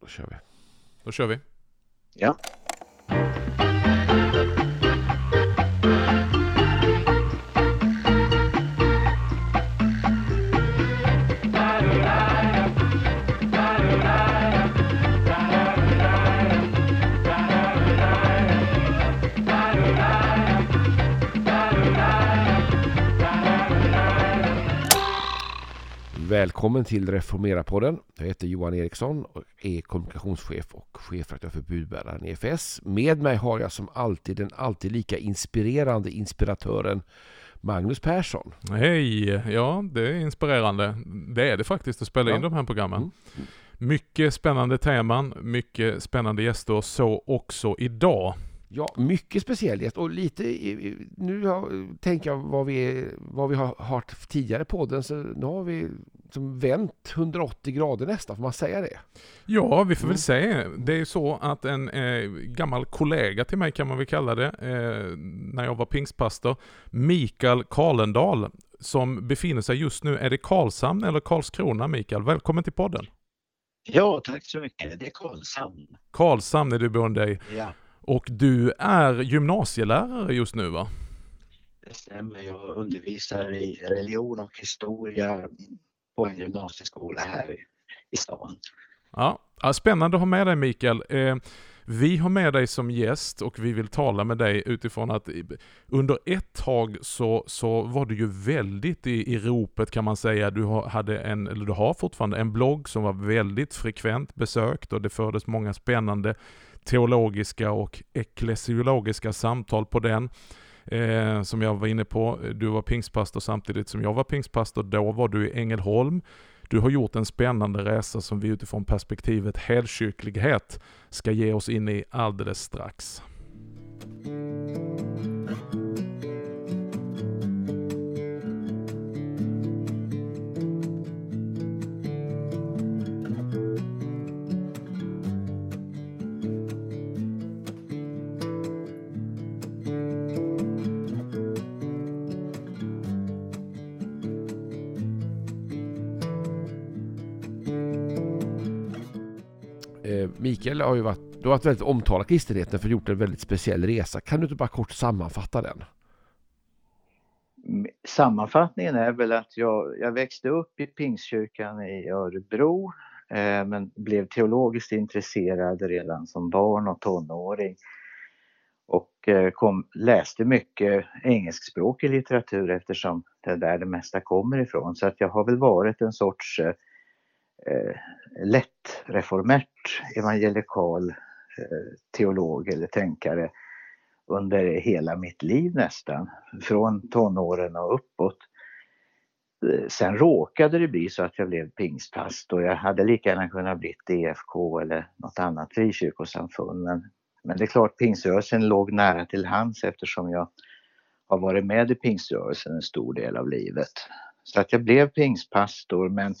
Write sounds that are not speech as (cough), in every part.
Då kör vi. Då kör vi. Ja. Välkommen till Reformera-podden. Jag heter Johan Eriksson och är kommunikationschef och chefredaktör för budbäraren EFS. Med mig har jag som alltid den alltid lika inspirerande inspiratören Magnus Persson. Hej! Ja, det är inspirerande. Det är det faktiskt att spela Ja. in de här programmen. Mm. Mycket spännande teman, mycket spännande gäster, så också idag. Ja, mycket speciell gäst och lite nu tänker jag vad vi, vad vi har hört tidigare på podden så nu har vi som vänt 180 grader nästan, får man säga det? Ja, vi får Mm. väl se. Det är ju så att en eh, gammal kollega till mig kan man väl kalla det, eh, när jag var pingstpastor, Mikael Karlendal, som befinner sig just nu, är det Karlshamn eller Karlskrona Mikael? Välkommen till podden. ja, tack så mycket. Det är Karlshamn. Karlshamn är du boende i. Ja, Och du är gymnasielärare just nu va? det stämmer. Jag undervisar i religion och historia på en gymnasieskola här i, i stan. Ja, ja, spännande att ha med dig Mikael. Eh, vi har med dig som gäst och vi vill tala med dig utifrån att under ett tag så, så var du ju väldigt i, i ropet kan man säga. Du har, hade en, eller du har fortfarande en blogg som var väldigt frekvent besökt och det fördes många spännande teologiska och eklesiologiska samtal på den. Eh, som jag var inne på, du var pingstpastor samtidigt som jag var pingstpastor. Då var du i Ängelholm. Du har gjort en spännande resa som vi utifrån perspektivet helkyrklighet ska ge oss in i alldeles strax. Mikael har ju varit, du har varit väldigt omtalad kristenheten för gjort en väldigt speciell resa. Kan du inte bara kort sammanfatta den? Sammanfattningen är väl att jag, jag växte upp i Pingstkyrkan i Örebro eh, men blev teologiskt intresserad redan som barn och tonåring. Och eh, kom, läste mycket engelskspråkig litteratur eftersom det är där det mesta kommer ifrån. Så att jag har väl varit en sorts eh, eh, lätt evangelikal eh, teolog eller tänkare under hela mitt liv nästan, från tonåren och uppåt. Eh, sen råkade det bli så att jag blev pingstpastor. Jag hade lika gärna kunnat bli DFK eller något annat frikyrkosamfund. Men, men det är klart, pingströrelsen låg nära till hands eftersom jag har varit med i pingströrelsen en stor del av livet. Så att jag blev pingstpastor men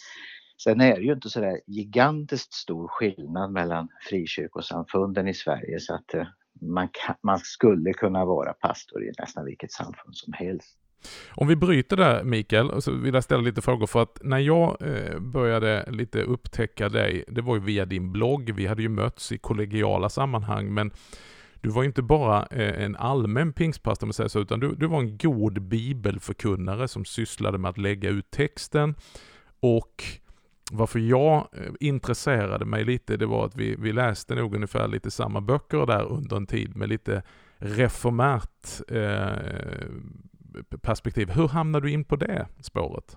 sen är det ju inte sådär gigantiskt stor skillnad mellan frikyrkosamfunden i Sverige så att eh, man, kan, man skulle kunna vara pastor i nästan vilket samfund som helst. Om vi bryter där Mikael, så vill jag ställa lite frågor för att när jag eh, började lite upptäcka dig, det var ju via din blogg, vi hade ju mötts i kollegiala sammanhang, men du var ju inte bara eh, en allmän pingstpastor om man säger så, utan du, du var en god bibelförkunnare som sysslade med att lägga ut texten och varför jag eh, intresserade mig lite, det var att vi, vi läste nog ungefär lite samma böcker där under en tid med lite reformärt eh, perspektiv. Hur hamnade du in på det spåret?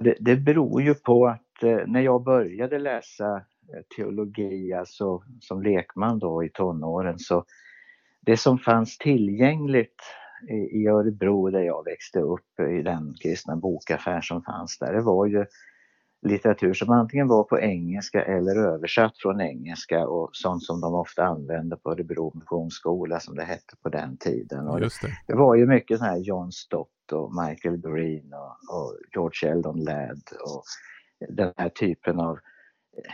Det, det beror ju på att eh, när jag började läsa eh, teologi, alltså som lekman då i tonåren, så det som fanns tillgängligt i, i Örebro där jag växte upp, i den kristna bokaffär som fanns där, det var ju litteratur som antingen var på engelska eller översatt från engelska och sånt som de ofta använde på Örebro missionsskola som det hette på den tiden. Och det. det var ju mycket sån här John Stott och Michael Green och, och George Eldon Ladd och den här typen av eh,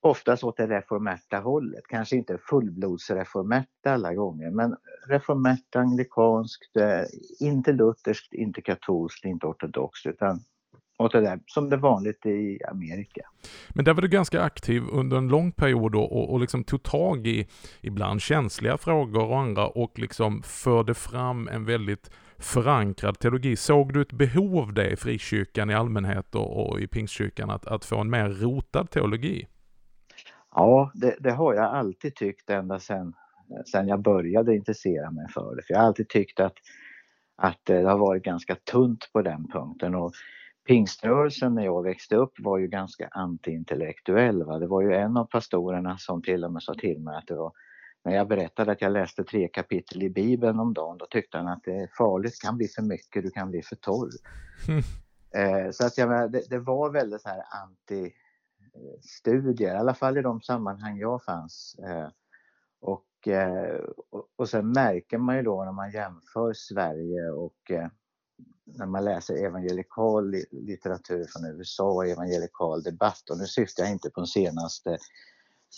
oftast åt det reformerta hållet. Kanske inte fullblodsreformärt alla gånger men reformärt anglikanskt, eh, inte lutherskt, inte katolskt, inte ortodoxt utan och det där, som det är vanligt i Amerika. Men där var du ganska aktiv under en lång period och, och liksom tog tag i ibland känsliga frågor och andra och liksom förde fram en väldigt förankrad teologi. Såg du ett behov av det i frikyrkan i allmänhet och, och i pingstkyrkan att, att få en mer rotad teologi? Ja, det, det, har jag alltid tyckt ända sedan sen jag började intressera mig för det. För jag har alltid tyckt att, att det har varit ganska tunt på den punkten. Och pingströrelsen när jag växte upp var ju ganska antiintellektuell. Va? Det var ju en av pastorerna som till och med sa till mig att det var när jag berättade att jag läste tre kapitel i Bibeln om dagen, då tyckte han att det är farligt, kan bli för mycket, du kan bli för torr. Mm. (laughs) Eh, så att jag, det, det var väldigt så här anti-studier, i alla fall i de sammanhang jag fanns. Eh, och, eh, och, och sen märker man ju då när man jämför Sverige och eh, när man läser evangelikal litteratur från USA och evangelikal debatt och nu syftar jag inte på de senaste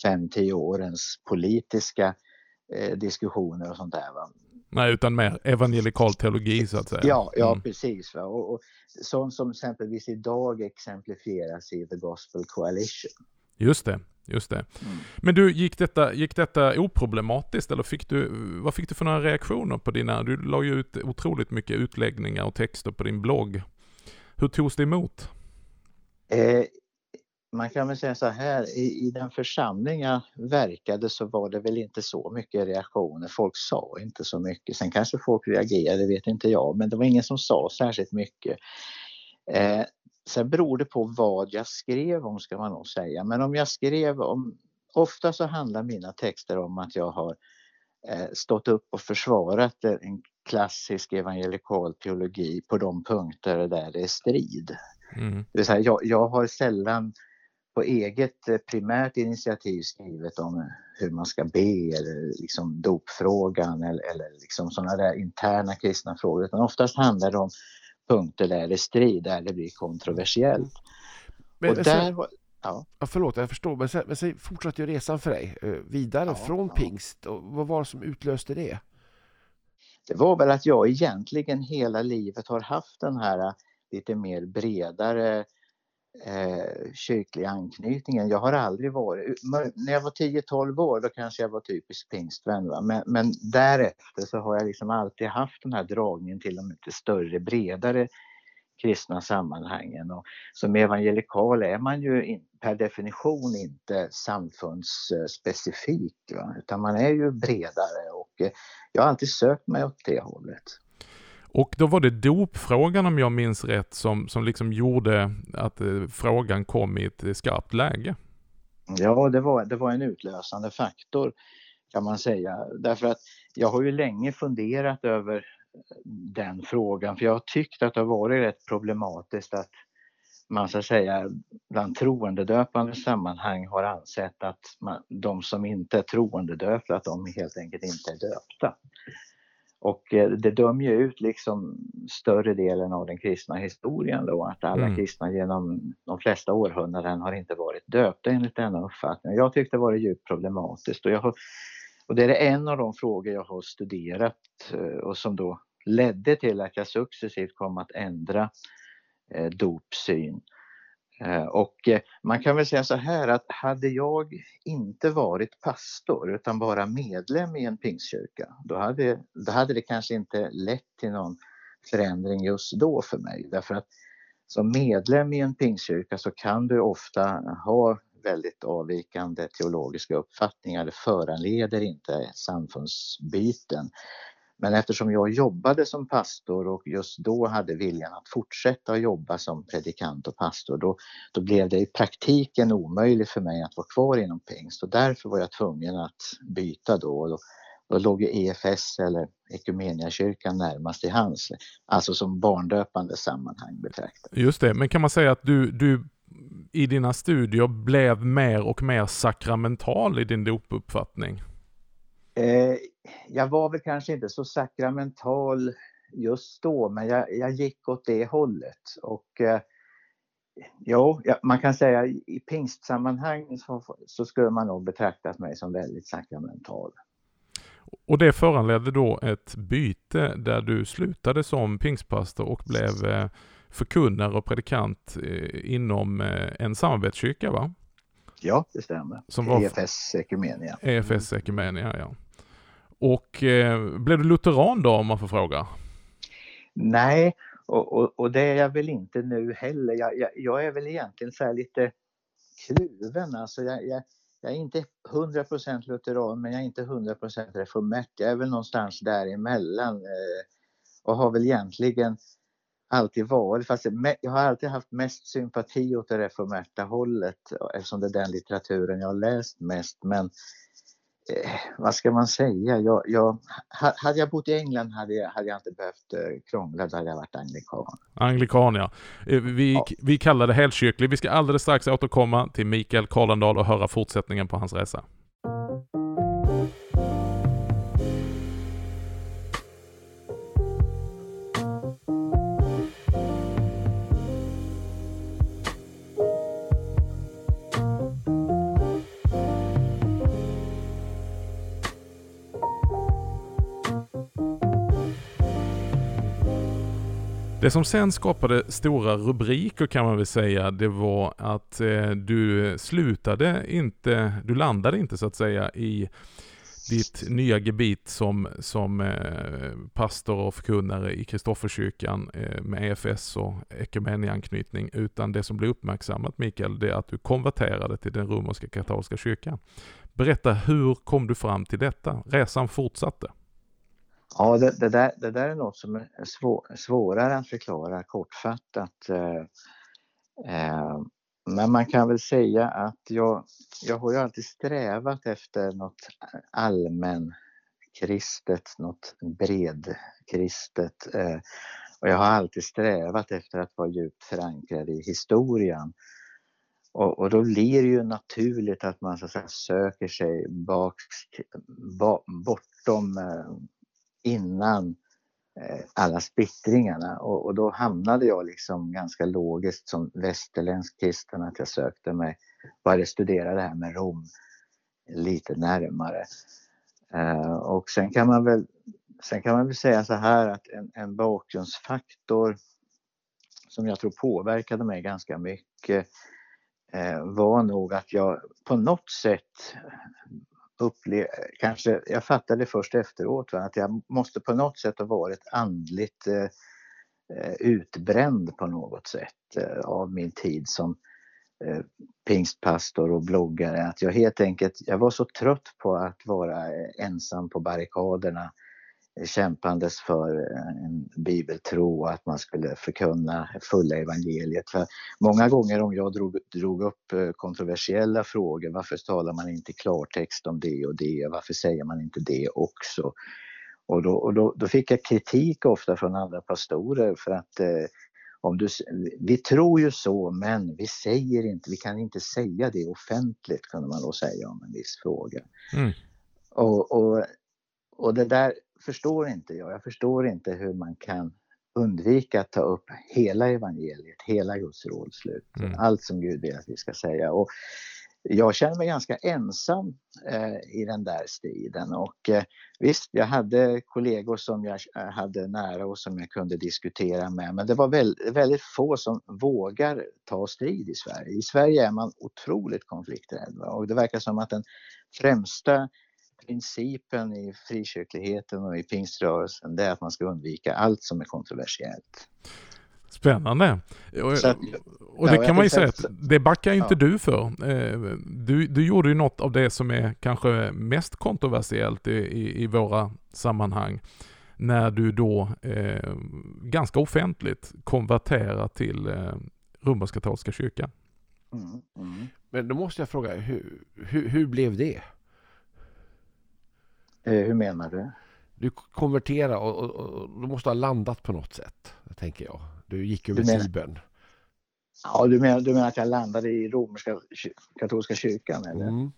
5-10 årens politiska eh, diskussioner och sånt där. Va? Nej, utan mer evangelikal teologi så att säga. Ja, ja mm. precis. Va? Och, och sånt som exempelvis idag exemplifieras i The Gospel Coalition. Just det, just det. Mm. Men du, gick detta, gick detta oproblematiskt eller fick du, vad fick du för några reaktioner på dina, du la ju ut otroligt mycket utläggningar och texter på din blogg. Hur togs det emot? Eh, man kan väl säga så här, i, i den församling jag verkade så var det väl inte så mycket reaktioner. Folk sa inte så mycket. Sen kanske folk reagerade, vet inte jag, men det var ingen som sa särskilt mycket. Eh, sen beror det på vad jag skrev om ska man nog säga. Men om jag skrev om, ofta så handlar mina texter om att jag har eh, stått upp och försvarat en klassisk evangelikal teologi på de punkter där det är strid. Mm. Det vill säga, jag, jag har sällan på eget eh, primärt initiativ skrivit om hur man ska be eller liksom dopfrågan eller, eller liksom sådana där interna kristna frågor utan oftast handlar det om punkter där det är strid, där det blir kontroversiellt. Men, och men där, så, ja. ja. Förlåt, jag förstår, men sen, men sen fortsatte ju resan för dig eh, vidare ja, från ja. pingst. Och vad var det som utlöste det? Det var väl att jag egentligen hela livet har haft den här lite mer bredare eh, kyrklig anknytningen. Jag har aldrig varit, när jag var 10-12 år då kanske jag var typisk pingstvän men, men därefter så har jag liksom alltid haft den här dragningen till de lite större, bredare kristna sammanhangen. Och som evangelikal är man ju in, per definition inte samfundsspecifik utan man är ju bredare och eh, jag har alltid sökt mig åt det hållet. Och då var det dopfrågan om jag minns rätt som, som liksom gjorde att eh, frågan kom i ett eh, skarpt läge. Ja, det var, det var en utlösande faktor kan man säga. Därför att jag har ju länge funderat över eh, den frågan för jag har tyckt att det har varit rätt problematiskt att man så att säga bland troendedöpande sammanhang har ansett att man, de som inte är troendedöpta att de helt enkelt inte är döpta. Och eh, det dömer ju ut liksom större delen av den kristna historien då, att alla mm. kristna genom de flesta århundraden har inte varit döpta enligt denna uppfattning. Jag tyckte det var djupt problematiskt och, har, och det är en av de frågor jag har studerat eh, och som då ledde till att jag successivt kom att ändra eh, dopsyn. Eh, och eh, man kan väl säga så här att hade jag inte varit pastor utan bara medlem i en pingstkyrka, då hade, då hade det kanske inte lett till någon förändring just då för mig. Därför att som medlem i en pingstkyrka så kan du ofta ha väldigt avvikande teologiska uppfattningar. Det föranleder inte samfundsbyten. Men eftersom jag jobbade som pastor och just då hade viljan att fortsätta jobba som predikant och pastor, då, då blev det i praktiken omöjligt för mig att vara kvar inom pingst och därför var jag tvungen att byta då. då, då låg EFS eller Ekumeniakyrkan närmast i hands, alltså som barndöpande sammanhang betraktat. Just det, men kan man säga att du, du i dina studier blev mer och mer sakramental i din dopuppfattning? Eh, jag var väl kanske inte så sakramental just då, men jag, jag gick åt det hållet. Och eh, jo, ja, man kan säga i pingstsammanhang så, så skulle man nog betraktat mig som väldigt sakramental. Och det föranledde då ett byte där du slutade som pingstpastor och blev eh, förkunnare och predikant eh, inom en samarbetskyrka va? Ja, det stämmer. Som var EFS Ekumenia. EFS Ekumenia, ja. Och eh, blev du lutheran då om man får fråga? Nej, och, och, och, det är jag väl inte nu heller. Jag, jag, jag är väl egentligen så lite kluven. Alltså jag, jag, jag är inte 100% lutheran men jag är inte 100% reformert. Jag är väl någonstans däremellan eh, och har väl egentligen alltid varit, fast jag har alltid haft mest sympati åt det reformerta hållet eftersom det är den litteraturen jag har läst mest. Men eh, vad ska man säga? Jag, jag, hade jag bott i England hade jag, hade jag inte behövt eh, krångla, då hade jag varit anglikan. Anglikan ja. Eh, vi, ja. vi kallar det helkyrklig. Vi ska alldeles strax återkomma till Mikael Karlendal och höra fortsättningen på hans resa. Det som sen skapade stora rubriker kan man väl säga, det var att eh, du slutade inte, du landade inte så att säga i ditt nya gebit som, som eh, pastor och förkunnare i Kristofferkyrkan eh, med EFS och anknytning utan det som blev uppmärksammat Mikael, det är att du konverterade till den romerska katolska kyrkan. Berätta, hur kom du fram till detta? Resan fortsatte. Ja, det, det, där, det där är något som är svår, svårare att förklara kortfattat. Eh, eh, men man kan väl säga att jag, jag har ju alltid strävat efter något allmänkristet, något bredkristet. Eh, och jag har alltid strävat efter att vara djupt förankrad i historien. Och, och, då blir det ju naturligt att man så att säga, söker sig bak, ba, bortom eh, innan eh, alla splittringarna och, och, då hamnade jag liksom ganska logiskt som västerländsk kristen att jag sökte mig, började studera det här med Rom lite närmare. Eh, och sen kan man väl Sen kan man väl säga så här att en, en bakgrundsfaktor som jag tror påverkade mig ganska mycket eh, var nog att jag på något sätt upple kanske, jag fattade först efteråt va, att jag måste på något sätt ha varit andligt eh, eh, utbränd på något sätt eh, av min tid som eh, pingstpastor och bloggare. Att jag helt enkelt, jag var så trött på att vara eh, ensam på barrikaderna kämpandes för en bibeltro och att man skulle förkunna fulla evangeliet. För många gånger om jag drog, drog upp eh, kontroversiella frågor, varför talar man inte klartext om det och det, varför säger man inte det också? Och då, och då, då fick jag kritik ofta från andra pastorer för att eh, om du, vi tror ju så men vi säger inte, vi kan inte säga det offentligt kunde man då säga om en viss fråga. Mm. Och, och, och det där förstår inte jag. Jag förstår inte hur man kan undvika att ta upp hela evangeliet, hela Guds rådslut, mm. allt som Gud vill att vi ska säga. Och jag känner mig ganska ensam eh, i den där striden och eh, visst, jag hade kollegor som jag eh, hade nära och som jag kunde diskutera med, men det var väldigt, väldigt få som vågar ta strid i Sverige. I Sverige är man otroligt konflikträdd och det verkar som att den främsta principen i frikyrkligheten och i pingströrelsen det är att man ska undvika allt som är kontroversiellt. Spännande. Och, att, och det ja, kan man ju säga att det backar inte ja. du för. Eh, du, du gjorde ju något av det som är kanske mest kontroversiellt i, i, i våra sammanhang. När du då eh, ganska offentligt konverterar till eh, romersk-katolska kyrkan. Mm, mm. Men då måste jag fråga, hur, hur, hur blev det? Eh, hur menar du? Du konverterar och, och, och, du måste ha landat på något sätt, tänker jag. Du gick över Tibern. Ja, du menar, du menar att jag landade i romerska katolska kyrkan eller? Mm.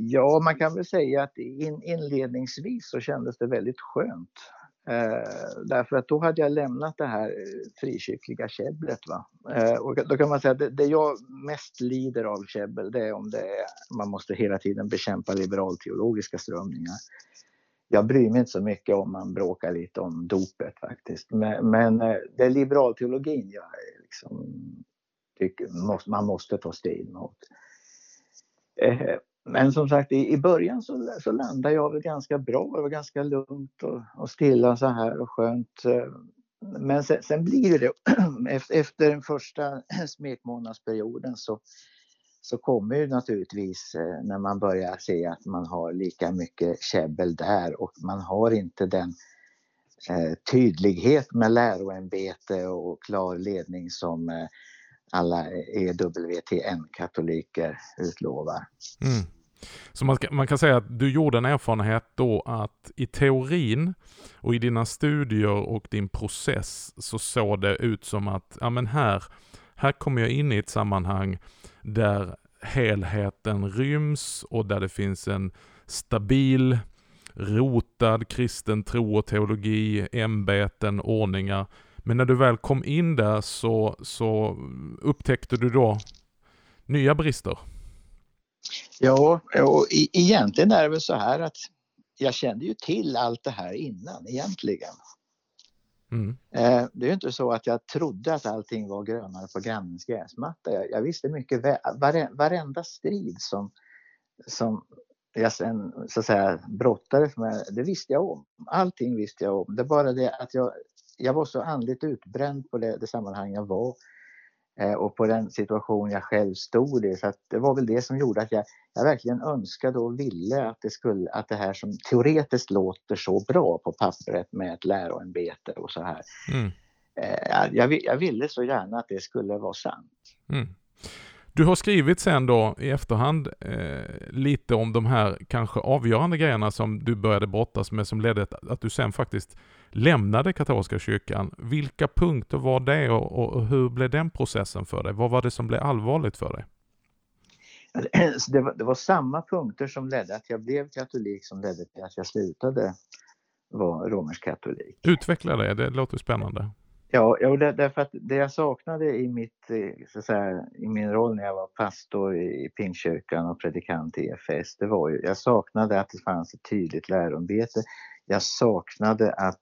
Ja, man kan väl säga att in, inledningsvis så kändes det väldigt skönt. Eh, därför att då hade jag lämnat det här eh, frikyrkliga käbblet. Va? Eh, och då kan man säga att det, det, jag mest lider av käbbel det är om det är, man måste hela tiden bekämpa liberalteologiska strömningar. jag bryr mig inte så mycket om man bråkar lite om dopet faktiskt. Men, men eh, det är liberalteologin jag liksom tycker man måste ta strid mot. Eh, men som sagt i, början så, så landade jag väl ganska bra. Det var ganska lugnt och, och stilla så här och skönt. Eh, men sen, sen blir det (clears throat) efter den första (clears throat) smekmånadsperioden så så kommer ju naturligtvis eh, när man börjar se att man har lika mycket käbbel där och man har inte den eh, tydlighet med läroämbete och klar ledning som eh, alla EWTN-katoliker utlovar. Mm. Så man, man, kan säga att du gjorde en erfarenhet då att i teorin och i dina studier och din process så såg det ut som att, ja men här, här kommer jag in i ett sammanhang där helheten ryms och där det finns en stabil, rotad kristen tro och teologi, ämbeten, ordningar. Men när du väl kom in där så, så upptäckte du då nya brister? Ja, och egentligen är det väl så här att jag kände ju till allt det här innan egentligen. Mm. Eh, det är ju inte så att jag trodde att allting var grönare på grannens gräsmatta. Jag, jag visste mycket väl, vare, varenda strid som, som jag sen så att säga brottades med, det visste jag om. Allting visste jag om. Det är bara det att jag, jag var så andligt utbränd på det, det sammanhang jag var Eh, och på den situation jag själv stod i. Så det var väl det som gjorde att jag, jag verkligen önskade och ville att det, skulle, att det här som teoretiskt låter så bra på pappret med ett läroämbete och så här. Mm. Eh, jag, jag, ville så gärna att det skulle vara sant. Mm. Du har skrivit sen då i efterhand eh, lite om de här kanske avgörande grejerna som du började brottas med som ledde att, att du sen faktiskt lämnade katolska kyrkan. Vilka punkter var det och, och, hur blev den processen för dig? Vad var det som blev allvarligt för dig? (clears throat) Det var, det var samma punkter som ledde att jag blev katolik som ledde till att jag slutade vara romersk katolik. Utveckla det, det låter spännande. Ja, ja det, därför att det jag saknade i, mitt, eh, så säga, i min roll när jag var pastor i Pingstkyrkan och predikant i EFS, det var ju, jag saknade att det fanns ett tydligt läroarbete. Jag saknade att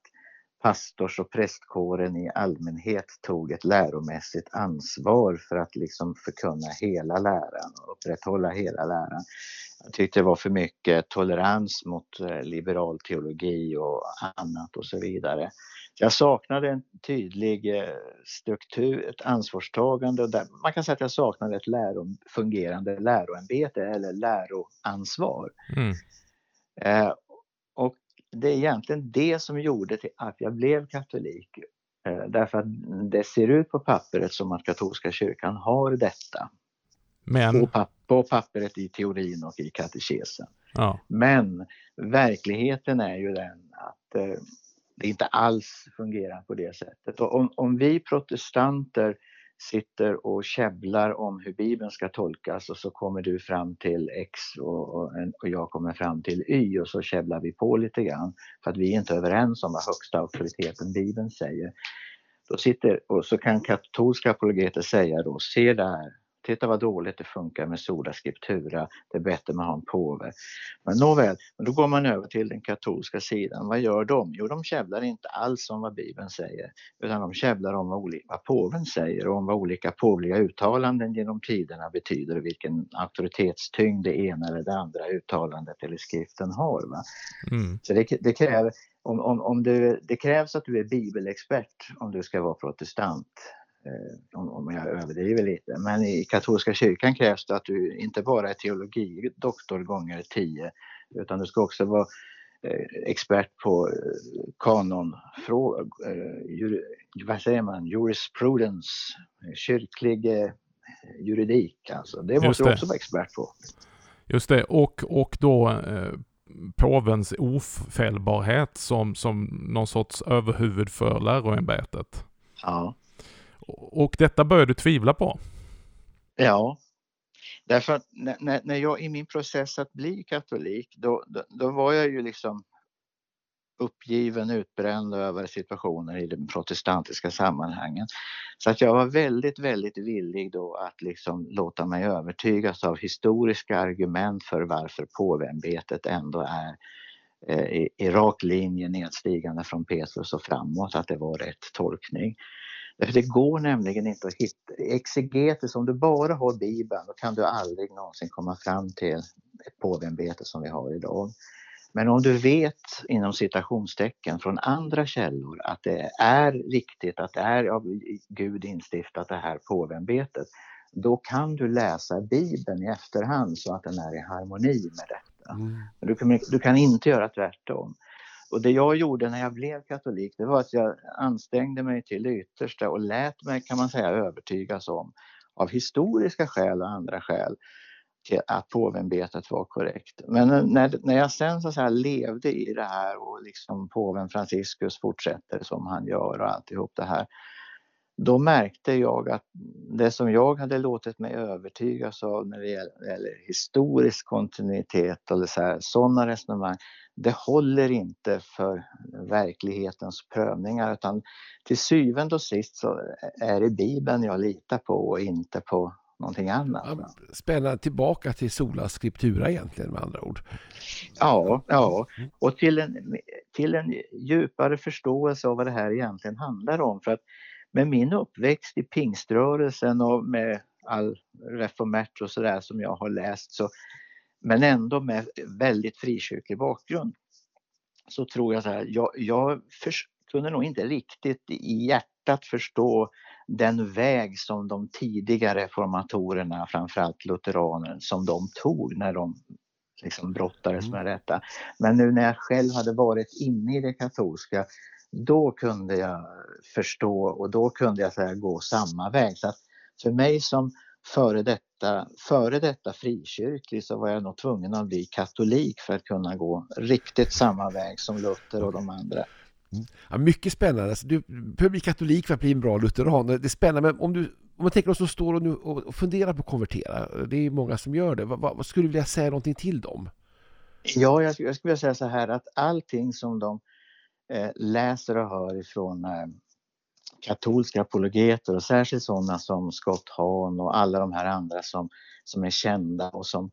pastors och prästkåren i allmänhet tog ett läromässigt ansvar för att liksom förkunna hela läran och upprätthålla hela läran. Jag tyckte det var för mycket tolerans mot eh, liberal teologi och annat och så vidare. Jag saknade en tydlig eh, struktur, ett ansvarstagande. Där man kan säga att jag saknade ett läro, fungerande läroämbete eller läroansvar. Mm. Eh, och det är egentligen det som gjorde till att jag blev katolik. Eh, därför att det ser ut på pappret som att katolska kyrkan har detta. Men... På, papp på pappret i teorin och i katekesen. Ja. Men verkligheten är ju den att eh, det inte alls fungerar på det sättet. Och om, om vi protestanter sitter och käbblar om hur Bibeln ska tolkas och så kommer du fram till X och, och, och, jag kommer fram till Y och så käbblar vi på lite grann för att vi är inte överens om vad högsta auktoriteten Bibeln säger. Då sitter, och så kan katolska apologeter säga då, se där, Titta vad dåligt det funkar med sola scriptura, det är bättre med att ha en påve. Men nåväl, men då går man över till den katolska sidan. Vad gör de? Jo, de käbblar inte alls om vad Bibeln säger, utan de käbblar om vad, vad påven säger och om vad olika påvliga uttalanden genom tiderna betyder och vilken auktoritetstyngd det ena eller det andra uttalandet eller skriften har. Mm. Så det, det kräver, om, om, om du, det krävs att du är bibelexpert om du ska vara protestant. Eh, om jag överdriver lite. Men i katolska kyrkan krävs det att du inte bara är teologi doktor gånger tio utan du ska också vara eh, expert på eh, kanonfrågor, vad säger man, jurisprudence, kyrklig juridik alltså. Det måste du också vara expert på. Just det, och, och då eh, påvens ofällbarhet som, som någon sorts överhuvud för läroämbetet. Ja. Och detta börjar du tvivla på? Ja, därför att när, när jag i min process att bli katolik, då, då, då var jag ju liksom uppgiven, utbränd över situationer i de protestantiska sammanhangen. Så att jag var väldigt, väldigt villig då att liksom låta mig övertygas av historiska argument för varför påveämbetet ändå är eh, i, i rak linje nedstigande från Petrus och framåt, att det var rätt tolkning. Därför det går nämligen inte att hitta exegetiskt, om du bara har Bibeln, då kan du aldrig någonsin komma fram till ett påveämbete som vi har idag. Men om du vet inom citationstecken från andra källor att det är riktigt, att det är av Gud instiftat det här påveämbetet, då kan du läsa Bibeln i efterhand så att den är i harmoni med detta. Mm. Du, kan, du kan inte göra tvärtom. Och det jag gjorde när jag blev katolik, det var att jag ansträngde mig till det yttersta och lät mig, kan man säga, övertygas om, av historiska skäl och andra skäl, till att påveämbetet var korrekt. Men när, när jag sen så att säga, levde i det här och liksom påven Franciscus fortsätter som han gör och alltihop det här, då märkte jag att det som jag hade låtit mig övertygas av när det gäller, historisk kontinuitet här, sådana resonemang, det håller inte för verklighetens prövningar utan till syvende och sist så är det Bibeln jag litar på och inte på någonting annat. Spännande, tillbaka till sola scriptura egentligen med andra ord. Ja, ja. Mm. och till en, till en djupare förståelse av vad det här egentligen handlar om. För att med min uppväxt i pingströrelsen och med all reformert och sådär som jag har läst så men ändå med väldigt frikyrklig bakgrund så tror jag så här, jag, jag för, kunde nog inte riktigt i hjärtat förstå den väg som de tidiga reformatorerna, framförallt lutheraner, som de tog när de liksom brottades mm. med detta. Men nu när jag själv hade varit inne i det katolska, då kunde jag förstå och då kunde jag säga, gå samma väg. Så för mig som före detta, före detta frikyrklig så var jag nog tvungen att bli katolik för att kunna gå riktigt samma väg som Luther och de andra. Mm. Ja, mycket spännande. Alltså, du behöver bli katolik för att bli en bra lutheran. Det är spännande, men om, du, om man tänker oss som står och, nu, och funderar på att konvertera, det är många som gör det. Vad, vad, skulle du vilja säga någonting till dem? Ja, jag, jag skulle vilja säga så här att allting som de Eh, läser och hör ifrån eh, katolska apologeter och särskilt sådana som Scott Hahn och alla de här andra som, som är kända och som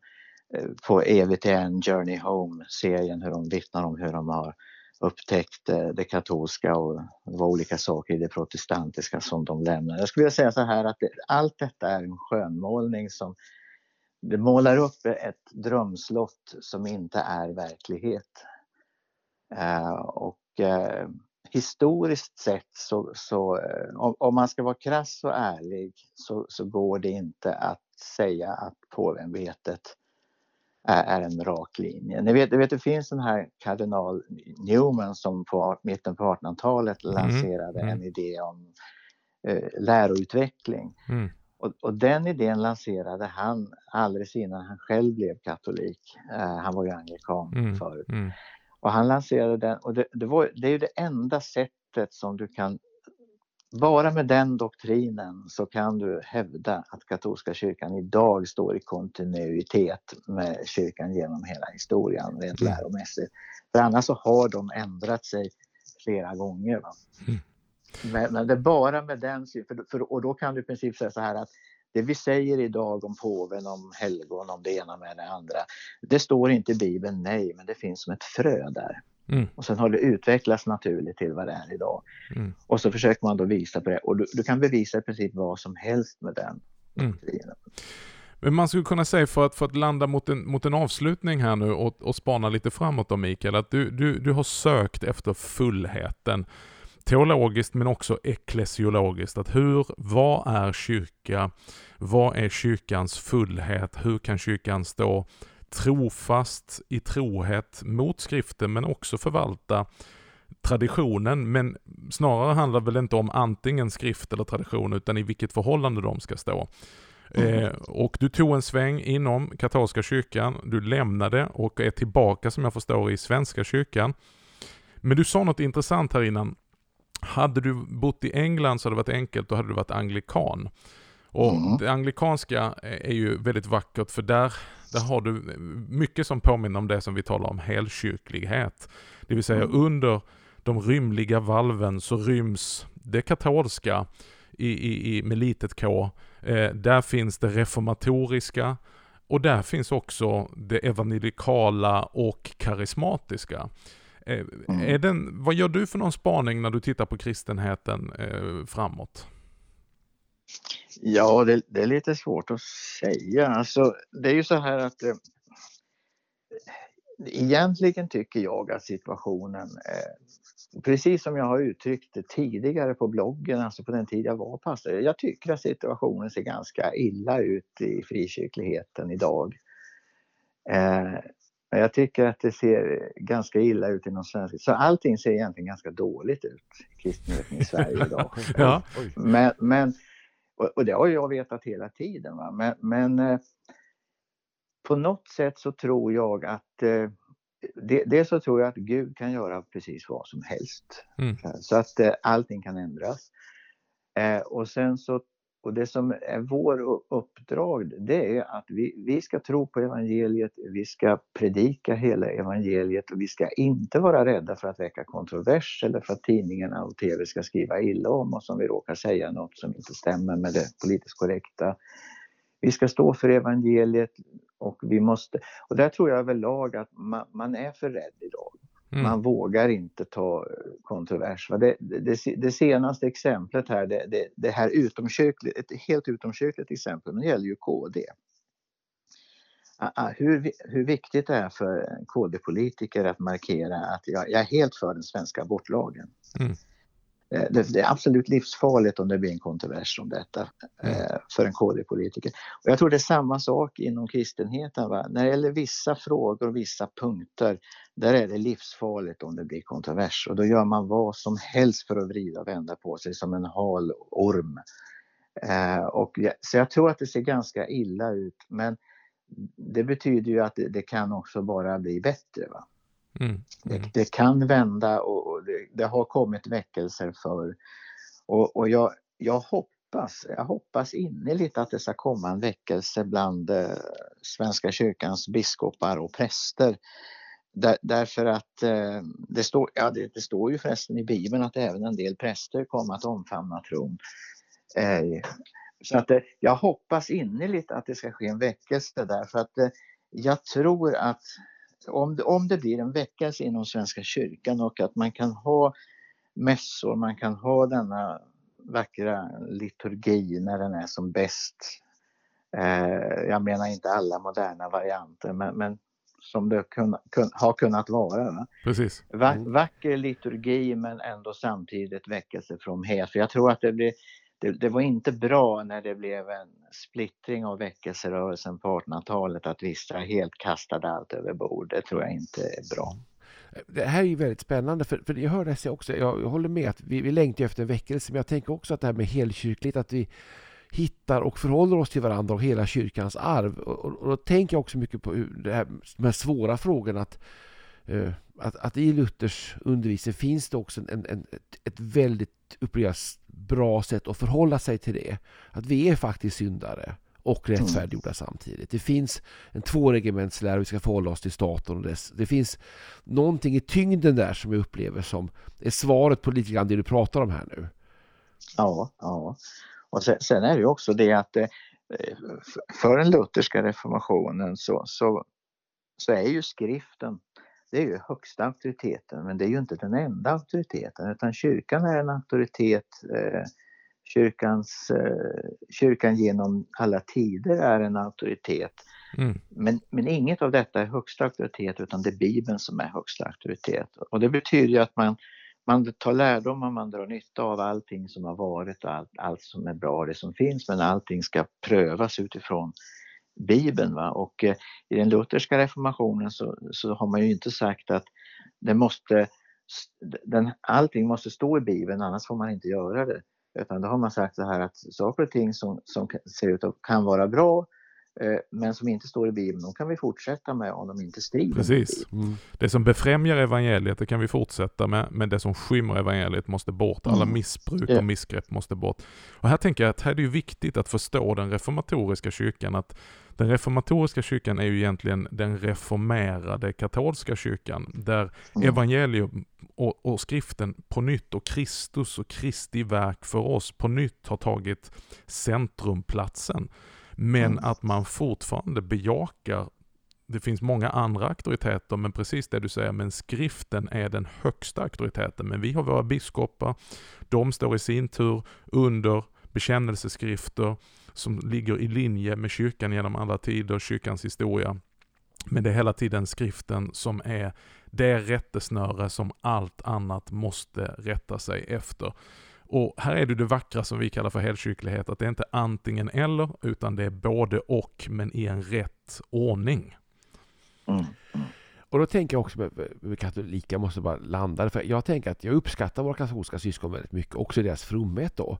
eh, på EVTN Journey Home-serien hur de vittnar om hur de har upptäckt det katolska och det var olika saker i det protestantiska som de lämnade. Jag skulle vilja säga så här att det, allt detta är en skönmålning som det målar upp ett drömslott som inte är verklighet. Uh, och uh, historiskt sett så, så om, om, man ska vara krass och ärlig så, så går det inte att säga att påveämbetet är, en rak linje. Ni vet, vet, det finns den här kardinal Newman som på mitten på 1800-talet mm. lanserade mm. en idé om eh, läroutveckling. Mm. Och, och, den idén lanserade han alldeles innan han själv blev katolik. Eh, han var ju anglikan mm. förut. Mm. Och han lanserade den och det, det, var, det är ju det enda sättet som du kan bara med den doktrinen så kan du hävda att katolska kyrkan idag står i kontinuitet med kyrkan genom hela historien rent mm. läromässigt. För annars så har de ändrat sig flera gånger. Mm. Men, men, det är bara med den för, för, och då kan du i princip säga så här att det vi säger idag om påven, om helgon, om det ena med det andra. Det står inte i Bibeln, nej, men det finns som ett frö där. Mm. Och sen har det utvecklats naturligt till vad det är idag. Mm. Och så försöker man då visa på det och du, du kan bevisa i princip vad som helst med den mm. Men man skulle kunna säga för att, för att landa mot en, mot en avslutning här nu och, och spana lite framåt då Mikael, att du, du, du har sökt efter fullheten teologiskt men också eklesiologiskt. Att hur, vad är kyrka? Vad är kyrkans fullhet? Hur kan kyrkan stå trofast i trohet mot skriften men också förvalta traditionen. Men snarare handlar det väl inte om antingen skrift eller tradition utan i vilket förhållande de ska stå. Mm. Eh, och du tog en sväng inom katolska kyrkan, du lämnade och är tillbaka som jag förstår i svenska kyrkan. Men du sa något intressant här innan. Hade du bott i England så hade det varit enkelt, då hade du varit anglikan. Och mm. det anglikanska är ju väldigt vackert för där, där har du mycket som påminner om det som vi talar om helkyrklighet. Det vill säga mm. under de rymliga valven så ryms det katolska i, i, i, med litet k. Eh, där finns det reformatoriska och där finns också det evangelikala och karismatiska. Eh, mm. Är den, vad gör du för någon spaning när du tittar på kristenheten eh, framåt? Ja, det, det, är lite svårt att säga. Alltså, det är ju så här att eh, egentligen tycker jag att situationen, eh, precis som jag har uttryckt det tidigare på bloggen, alltså på den tid jag var pastor, jag tycker att situationen ser ganska illa ut i frikyrkligheten idag. Eh, jag tycker att det ser ganska illa ut inom svenska. Så allting ser egentligen ganska dåligt ut i kristenheten i Sverige idag. (laughs) ja. Men, men och, det har jag vetat hela tiden. Va? Men, men eh, på något sätt så tror jag att eh, det, dels så tror jag att Gud kan göra precis vad som helst. Mm. Så att eh, allting kan ändras. Eh, och sen så och det som är vår uppdrag det är att vi, vi ska tro på evangeliet, vi ska predika hela evangeliet och vi ska inte vara rädda för att väcka kontrovers eller för att tidningarna och TV ska skriva illa om oss om vi råkar säga något som inte stämmer med det politiskt korrekta. Vi ska stå för evangeliet och vi måste, och där tror jag överlag att man, man är för rädd idag. Mm. Man vågar inte ta kontrovers. Det, det, det senaste exemplet här, det, det, här utomkyrkligt, ett helt utomkyrkligt exempel, men det gäller ju KD. Hur, hur viktigt det är för KD-politiker att markera att jag, jag, är helt för den svenska abortlagen. Mm. Eh, det, är absolut livsfarligt om det blir en kontrovers om detta mm. eh, för en KD-politiker. Och jag tror det är samma sak inom kristenheten. Va? När det gäller vissa frågor och vissa punkter, där är det livsfarligt om det blir kontrovers. Och då gör man vad som helst för att vrida och vända på sig som en hal orm. Eh, och, så jag tror att det ser ganska illa ut, men det betyder ju att det, det kan också bara bli bättre. Va? Mm. Mm. Det, det, kan vända och, och det, det, har kommit väckelser för. Och, och jag, jag, hoppas, jag hoppas innerligt att det ska komma en väckelse bland eh, Svenska kyrkans biskopar och präster. Där, därför att eh, det, står, ja, det, det, står ju förresten i Bibeln att även en del präster kommer att omfamna tron. Eh, så att eh, jag hoppas innerligt att det ska ske en väckelse därför att eh, jag tror att om det, om det blir en väckelse inom Svenska kyrkan och att man kan ha mässor, man kan ha denna vackra liturgi när den är som bäst. Eh, jag menar inte alla moderna varianter, men, men som det kun, kun, har kunnat vara. Va? Precis. Va, mm. vacker liturgi men ändå samtidigt väckelse från het. För jag tror att det blir det, det, var inte bra när det blev en splittring av väckelserörelsen på 1800-talet att vissa helt kastade allt över bord. Det tror jag inte är bra. Mm. Det här är ju väldigt spännande, för, för jag hörde också, jag, håller med att vi, vi längtar efter en väckelse, men jag tänker också att det här med helkyrkligt, att vi hittar och förhåller oss till varandra och hela kyrkans arv. Och, och, och då tänker jag också mycket på det här, de här svåra frågorna, att uh, att, att i Luthers undervisning finns det också en, en, ett väldigt upplevas bra sätt att förhålla sig till det. Att vi är faktiskt syndare och mm. rättfärdiggjorda mm. samtidigt. Det finns en tvåregementslära, vi ska förhålla oss till staten och dess. Det finns någonting i tyngden där som jag upplever som är svaret på lite grann det du pratar om här nu. Ja, ja. Och sen, sen är det ju också det att eh, för den lutherska reformationen så, så, så är ju skriften det är ju högsta auktoriteten men det är ju inte den enda auktoriteten utan kyrkan är en auktoritet. Eh, kyrkans, eh, kyrkan genom alla tider är en auktoritet. Mm. Men, men inget av detta är högsta auktoritet utan det är Bibeln som är högsta auktoritet. Och det betyder ju att man, man tar lärdom och man drar nytta av allting som har varit och allt, allt som är bra, det som finns, men allting ska prövas utifrån Bibeln. Va? Och eh, i den lutherska reformationen så, så har man ju inte sagt att det måste, den, allting måste stå i Bibeln annars får man inte göra det. Utan då har man sagt så här att saker och ting som, som ser ut att kan vara bra men som inte står i Bibeln, de kan vi fortsätta med om de inte strider Precis. Mm. Det som befrämjar evangeliet, det kan vi fortsätta med, men det som skymmer evangeliet måste bort. Alla mm. missbruk och missgrepp måste bort. Och här tänker jag att här är det viktigt att förstå den reformatoriska kyrkan, att den reformatoriska kyrkan är ju egentligen den reformerade katolska kyrkan, där mm. evangelium och, och, skriften på nytt och Kristus och Kristi verk för oss på nytt har tagit centrumplatsen. Men Mm. att man fortfarande bejakar det finns många andra auktoriteter, men precis det du säger, men skriften är den högsta auktoriteten. Men vi har våra biskopar, de står i sin tur under bekännelseskrifter som ligger i linje med kyrkan genom alla tider, kyrkans historia. Men det är hela tiden skriften som är det rättesnöre som allt annat måste rätta sig efter. Och här är det det vackra som vi kallar för helkyrklighet, att det är inte antingen eller, utan det är både och, men i en rätt ordning. Mm. Och då tänker jag också med, med katolika, måste bara landa det, för jag tänker att jag uppskattar våra katolska syskon väldigt mycket, också deras fromhet då.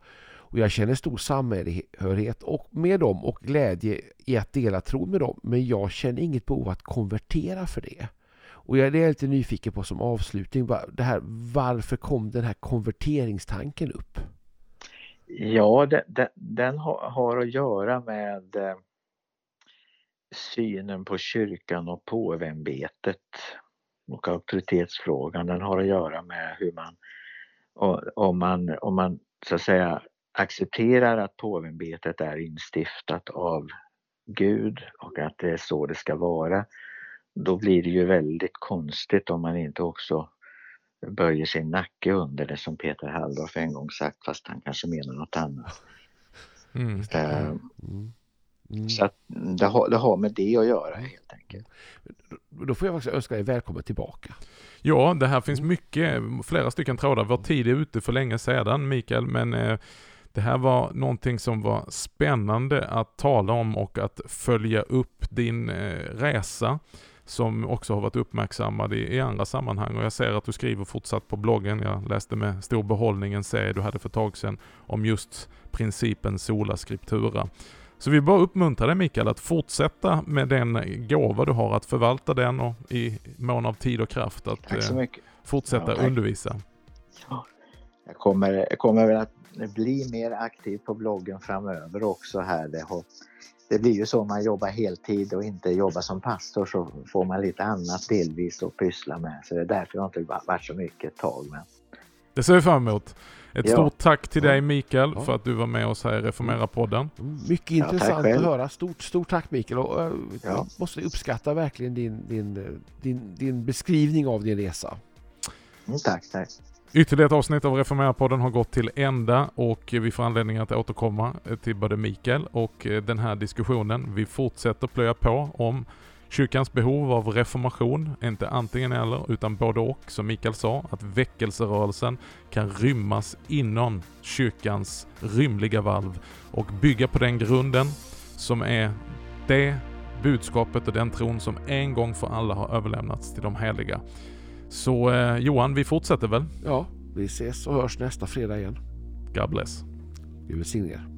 Och jag känner stor samhörighet och med dem och glädje i att dela tro med dem. Men jag känner inget behov att konvertera för det. Och jag är lite nyfiken på som avslutning, det här, varför kom den här konverteringstanken upp? Ja, den, den, den har, har att göra med eh, synen på kyrkan och påveämbetet och auktoritetsfrågan. Den har att göra med hur man, om man, om man så att säga accepterar att påveämbetet är instiftat av Gud och att det är så det ska vara, då blir det ju väldigt konstigt om man inte också böjer sin nacke under det som Peter Halldorf en gång sagt, fast han kanske menar något annat. Mm. Eh, Mm. Mm. Så att det, har, det har med det att göra helt enkelt. Då får jag faktiskt önska dig välkommen tillbaka. Ja, det här finns mycket, flera stycken trådar. Vår tid är ute för länge sedan, Mikael, men eh, det här var någonting som var spännande att tala om och att följa upp din eh, resa som också har varit uppmärksammad i, i andra sammanhang och jag ser att du skriver fortsatt på bloggen. Jag läste med stor behållning en serie du hade för ett tag sedan om just principen sola scriptura. Så vi bara uppmuntrar dig Mikael att fortsätta med den gåva du har, att förvalta den och i mån av tid och kraft att eh, fortsätta Ja, undervisa. Jag kommer, jag kommer väl att bli mer aktiv på bloggen framöver också här. Det, har, det blir ju så om man jobbar heltid och inte jobbar som pastor så får man lite annat delvis att pyssla med. Så det är därför jag inte va- varit så mycket ett tag. Men Det ser vi fram emot. Ett Ja. stort tack till dig Mikael Ja. för att du var med oss här i Reformera-podden. Mm, Mycket Ja, intressant att höra. Stort, stort tack Mikael. Och, eh, Ja. Jag måste uppskatta verkligen din, din, din, din beskrivning av din resa. mm, tack, tack. Ytterligare ett avsnitt av Reformera-podden har gått till ända och vi får anledning att återkomma eh, till både Mikael och eh, den här diskussionen. Vi fortsätter plöja på om kyrkans behov av reformation, inte antingen eller utan både och, som Mikael sa, att väckelserörelsen kan rymmas inom kyrkans rymliga valv och bygga på den grunden som är det budskapet och den tron som en gång för alla har överlämnats till de heliga. Så eh, Johan, vi fortsätter väl? Ja, vi ses och hörs nästa fredag igen. God bless. Gud välsigne er.